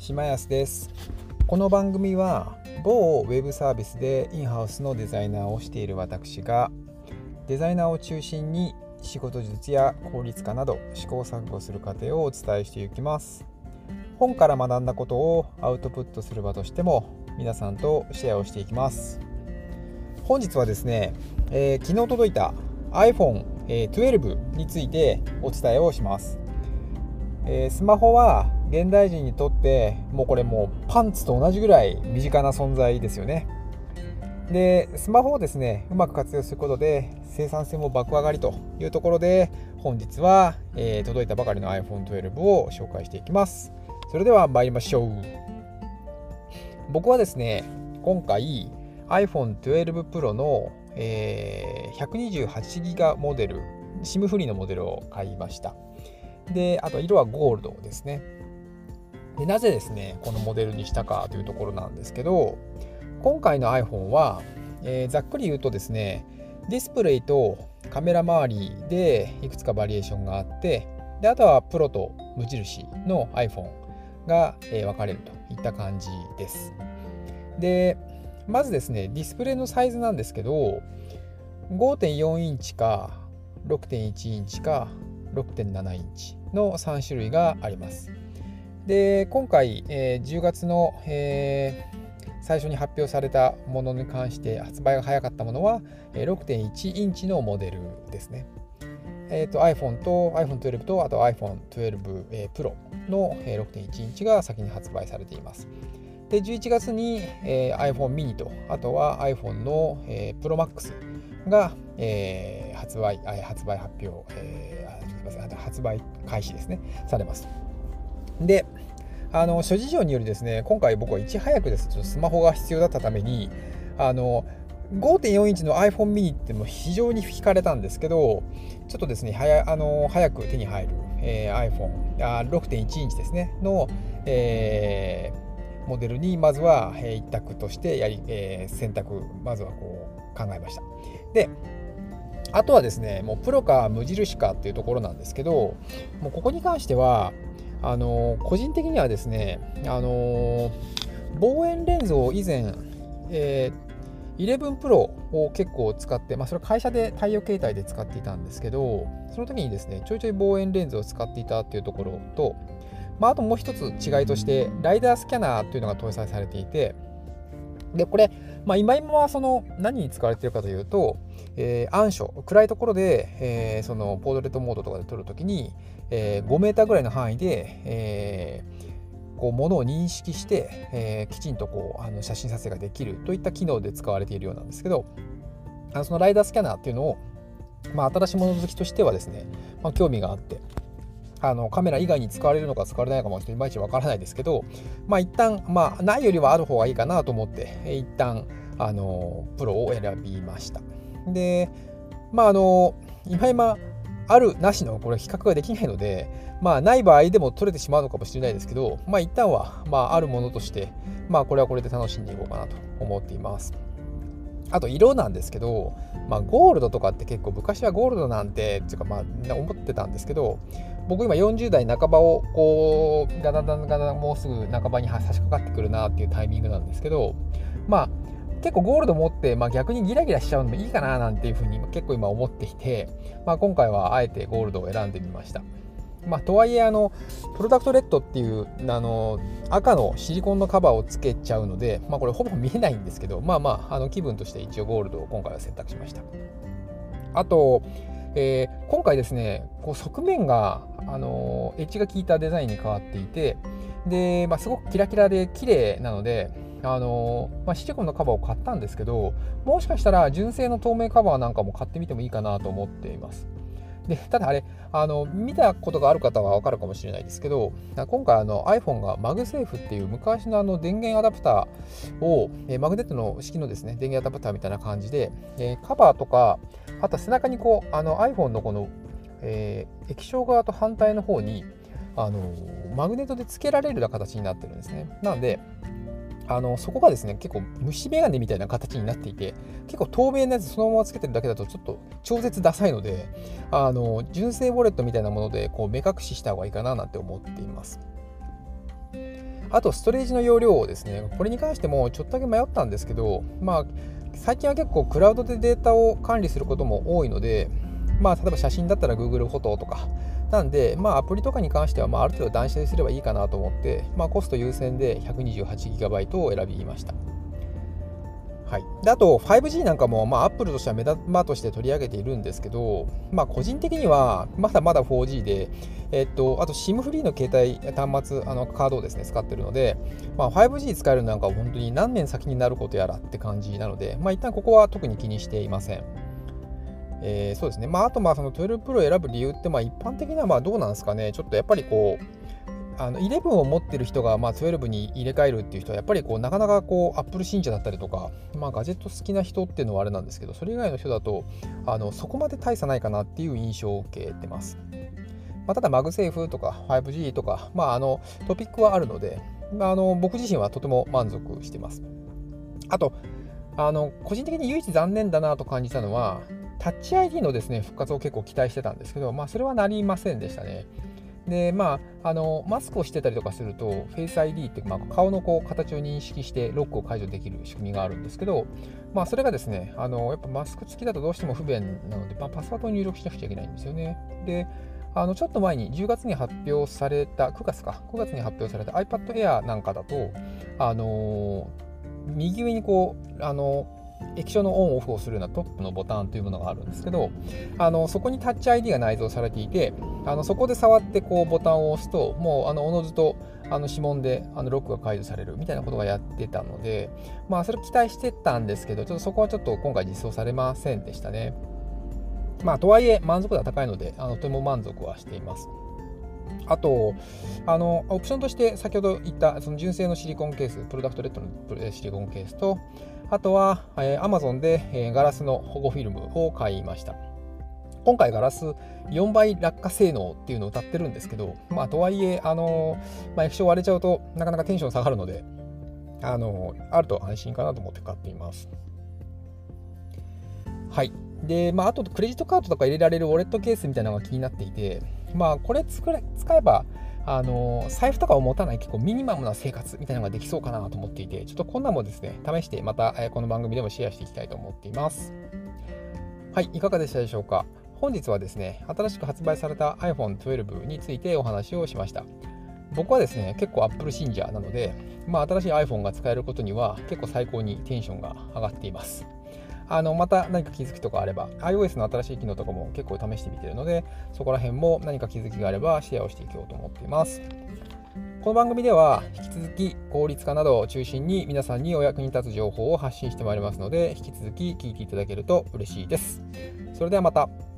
島安です。この番組は某ウェブサービスでインハウスのデザイナーをしている私がデザイナーを中心に仕事術や効率化など試行錯誤する過程をお伝えしていきます。本から学んだことをアウトプットする場としても皆さんとシェアをしていきます。本日はですね、えー、昨日届いた iPhone12 についてお伝えをします、えー、スマホは現代人にとってもうこれもうパンツと同じぐらい身近な存在ですよね。でスマホをですねうまく活用することで生産性も爆上がりというところで本日は、えー、届いたばかりの iPhone12 を紹介していきます。それでは参りましょう。僕はですね今回 iPhone12 Pro の、えー、128ギガモデル SIM フリーのモデルを買いました。であと色はゴールドですね。でなぜですねこのモデルにしたかというところなんですけど今回の iPhone は、えー、ざっくり言うとですねディスプレイとカメラ周りでいくつかバリエーションがあってであとはプロと無印の iPhone が、えー、分かれるといった感じです。でまずですねディスプレイのサイズなんですけど5.4インチか6.1インチか6.7インチの3種類があります。で今回、えー、10月の、えー、最初に発表されたものに関して発売が早かったものは、えー、6.1インチのモデルですね。えーと、iPhone と iPhone12 とあと iPhone12、えー、Pro の、えー、6.1インチが先に発売されています。で11月に、えー、iPhone mini とあとは iPhone の、えー、Pro Max が、えー、発売発売発表、えー、発売開始ですねされます。であの諸事情によりですね今回僕はいち早くです。ちょっとスマホが必要だったためにあの5.4インチの iPhone mini っても非常に惹かれたんですけどちょっとですね早あの早く手に入る、えー、iPhone6.1 インチですねの、えー、モデルにまずは、えー、一択としてやり、えー、選択まずはこう考えました。であとはですねもうプロか無印かっていうところなんですけどもうここに関してはあの個人的にはですね、あの望遠レンズを以前、えー、11 Pro を結構使って、まあ、それ会社で太陽携帯で使っていたんですけど、その時にですね、ちょいちょい望遠レンズを使っていたっていうところと、まあ、あともう一つ違いとして、ライダースキャナーというのが搭載されていて、で、これ、まあ、今今はその何に使われているかというと、えー、暗所、暗いところで、えー、そのポートレートモードとかで撮るときに、えー、5メーターぐらいの範囲で、えー、こう物を認識して、えー、きちんとこうあの写真撮影ができるといった機能で使われているようなんですけど、あのそのライダースキャナーっていうのを、まあ、新しいもの好きとしてはですね、まあ、興味があって、あのカメラ以外に使われるのか使われないかもちょっといまいちわからないですけど、まあ一旦、まあないよりはある方がいいかなと思って、一旦、あの、プロを選びました。で、まああの、今今、あるなしのこれ比較ができないので、まあない場合でも取れてしまうのかもしれないですけど、まあ一旦は、まああるものとして、まあこれはこれで楽しんでいこうかなと思っています。あと色なんですけど、まあ、ゴールドとかって結構昔はゴールドなんてっていうかまあ思ってたんですけど僕今40代半ばをこうだんだんだんだんもうすぐ半ばに差し掛かってくるなっていうタイミングなんですけどまあ結構ゴールド持って、まあ、逆にギラギラしちゃうのもいいかななんていうふうに結構今思っていて、まあ、今回はあえてゴールドを選んでみました。まあ、とはいえあのプロダクトレッドっていうあの赤のシリコンのカバーをつけちゃうので、まあ、これほぼ見えないんですけどまあまああの気分として一応ゴールドを今回は選択しましたあと、えー、今回ですねこう側面があのエッジが効いたデザインに変わっていてで、まあ、すごくキラキラで綺麗なのであのまあ、シリコンのカバーを買ったんですけどもしかしたら純正の透明カバーなんかも買ってみてもいいかなと思っていますでただあれあの見たことがある方は分かるかもしれないですけど今回あの iPhone が MagSafe っていう昔のあの電源アダプターを、えマグネットの式のですね電源アダプターみたいな感じで、えカバーとかあと背中にこうあの iPhone のこのえー、液晶側と反対の方にあのマグネットで付けられるような形になってるんですね。なのであのそこがですね結構虫眼鏡みたいな形になっていて結構透明なやつそのままつけてるだけだとちょっと超絶ダサいのであの純正ウォレットみたいなものでこう目隠しした方がいいかななんて思っています。あとストレージの容量をですねこれに関してもちょっとだけ迷ったんですけどまあ最近は結構クラウドでデータを管理することも多いのでまあ例えば写真だったら Google フォトとかなんで、まあ、アプリとかに関しては、まあ、ある程度断捨離すればいいかなと思って、まあ、コスト優先で 128GB を選びました。はい、であと 5G なんかも、まあ、Apple としては目玉として取り上げているんですけど、まあ、個人的にはまだまだ 4G で、えっと、あと SIM フリーの携帯端末あのカードをですね使ってるので、まあ、5G 使えるなんか本当に何年先になることやらって感じなので、まあ、一旦ここは特に気にしていません。えー、そうですね、まあ、あとまあその12 Pro を選ぶ理由ってまあ一般的にはまあどうなんですかね、ちょっとやっぱりこう、あの11を持ってる人がまあ12に入れ替えるっていう人はやっぱりこうなかなかこうアップル信者だったりとか、まあ、ガジェット好きな人っていうのはあれなんですけどそれ以外の人だとあのそこまで大差ないかなっていう印象を受けてます。まあ、ただ MagSafe とか 5G とか、まあ、あのトピックはあるので、まあ、あの僕自身はとても満足してます。あとあの個人的に唯一残念だなと感じたのはタッチ ID のですね復活を結構期待してたんですけど、まあ、それはなりませんでしたね。でまあ、あのマスクをしてたりとかすると、 Face ID って、まあ、顔のこう形を認識してロックを解除できる仕組みがあるんですけど、まあ、それがですね、あのやっぱマスク付きだとどうしても不便なので、まあ、パスワードを入力しなくちゃいけないんですよね。で、あのちょっと前に10月に発表された、9月か、9月に発表された iPad Air なんかだと、あの右上にこう、あの液晶のオンオフをするようなトップのボタンというものがあるんですけどあのそこにタッチ ID が内蔵されていてあのそこで触ってこうボタンを押すともうあのおのずとあの指紋であのロックが解除されるみたいなことがやってたのでまあそれ期待してたんですけどちょっとそこはちょっと今回実装されませんでしたね。まあとはいえ満足度は高いのであのとても満足はしています。あと、あのオプションとして先ほど言ったその純正のシリコンケース、プロダクトレッドのシリコンケースと、あとは、えー、Amazon で、えー、ガラスの保護フィルムを買いました。今回ガラス4倍落下性能っていうのを歌ってるんですけど、まあ、とはいえ、あのまあ、液晶割れちゃうとなかなかテンション下がるので、あのあると安心かなと思って買っています。はい。で、まあ、あとクレジットカードとか入れられるウォレットケースみたいなのが気になっていて、まあ、これ作れ使えば、あの財布とかを持たない結構ミニマムな生活みたいなのができそうかなと思っていて、ちょっとこんなもですね、試してまたこの番組でもシェアしていきたいと思っています。はい、いかがでしたでしょうか？本日はですね、新しく発売された iPhone12 についてお話をしました。僕はですね、結構 Apple 信者なので、まあ、新しい iPhone が使えることには結構最高にテンションが上がっています。あのまた何か気づきとかあれば iOS の新しい機能とかも結構試してみてるのでそこら辺も何か気づきがあればシェアをしていこうと思っています。この番組では引き続き効率化などを中心に皆さんにお役に立つ情報を発信してまいりますので引き続き聞いていただけると嬉しいです。それではまた。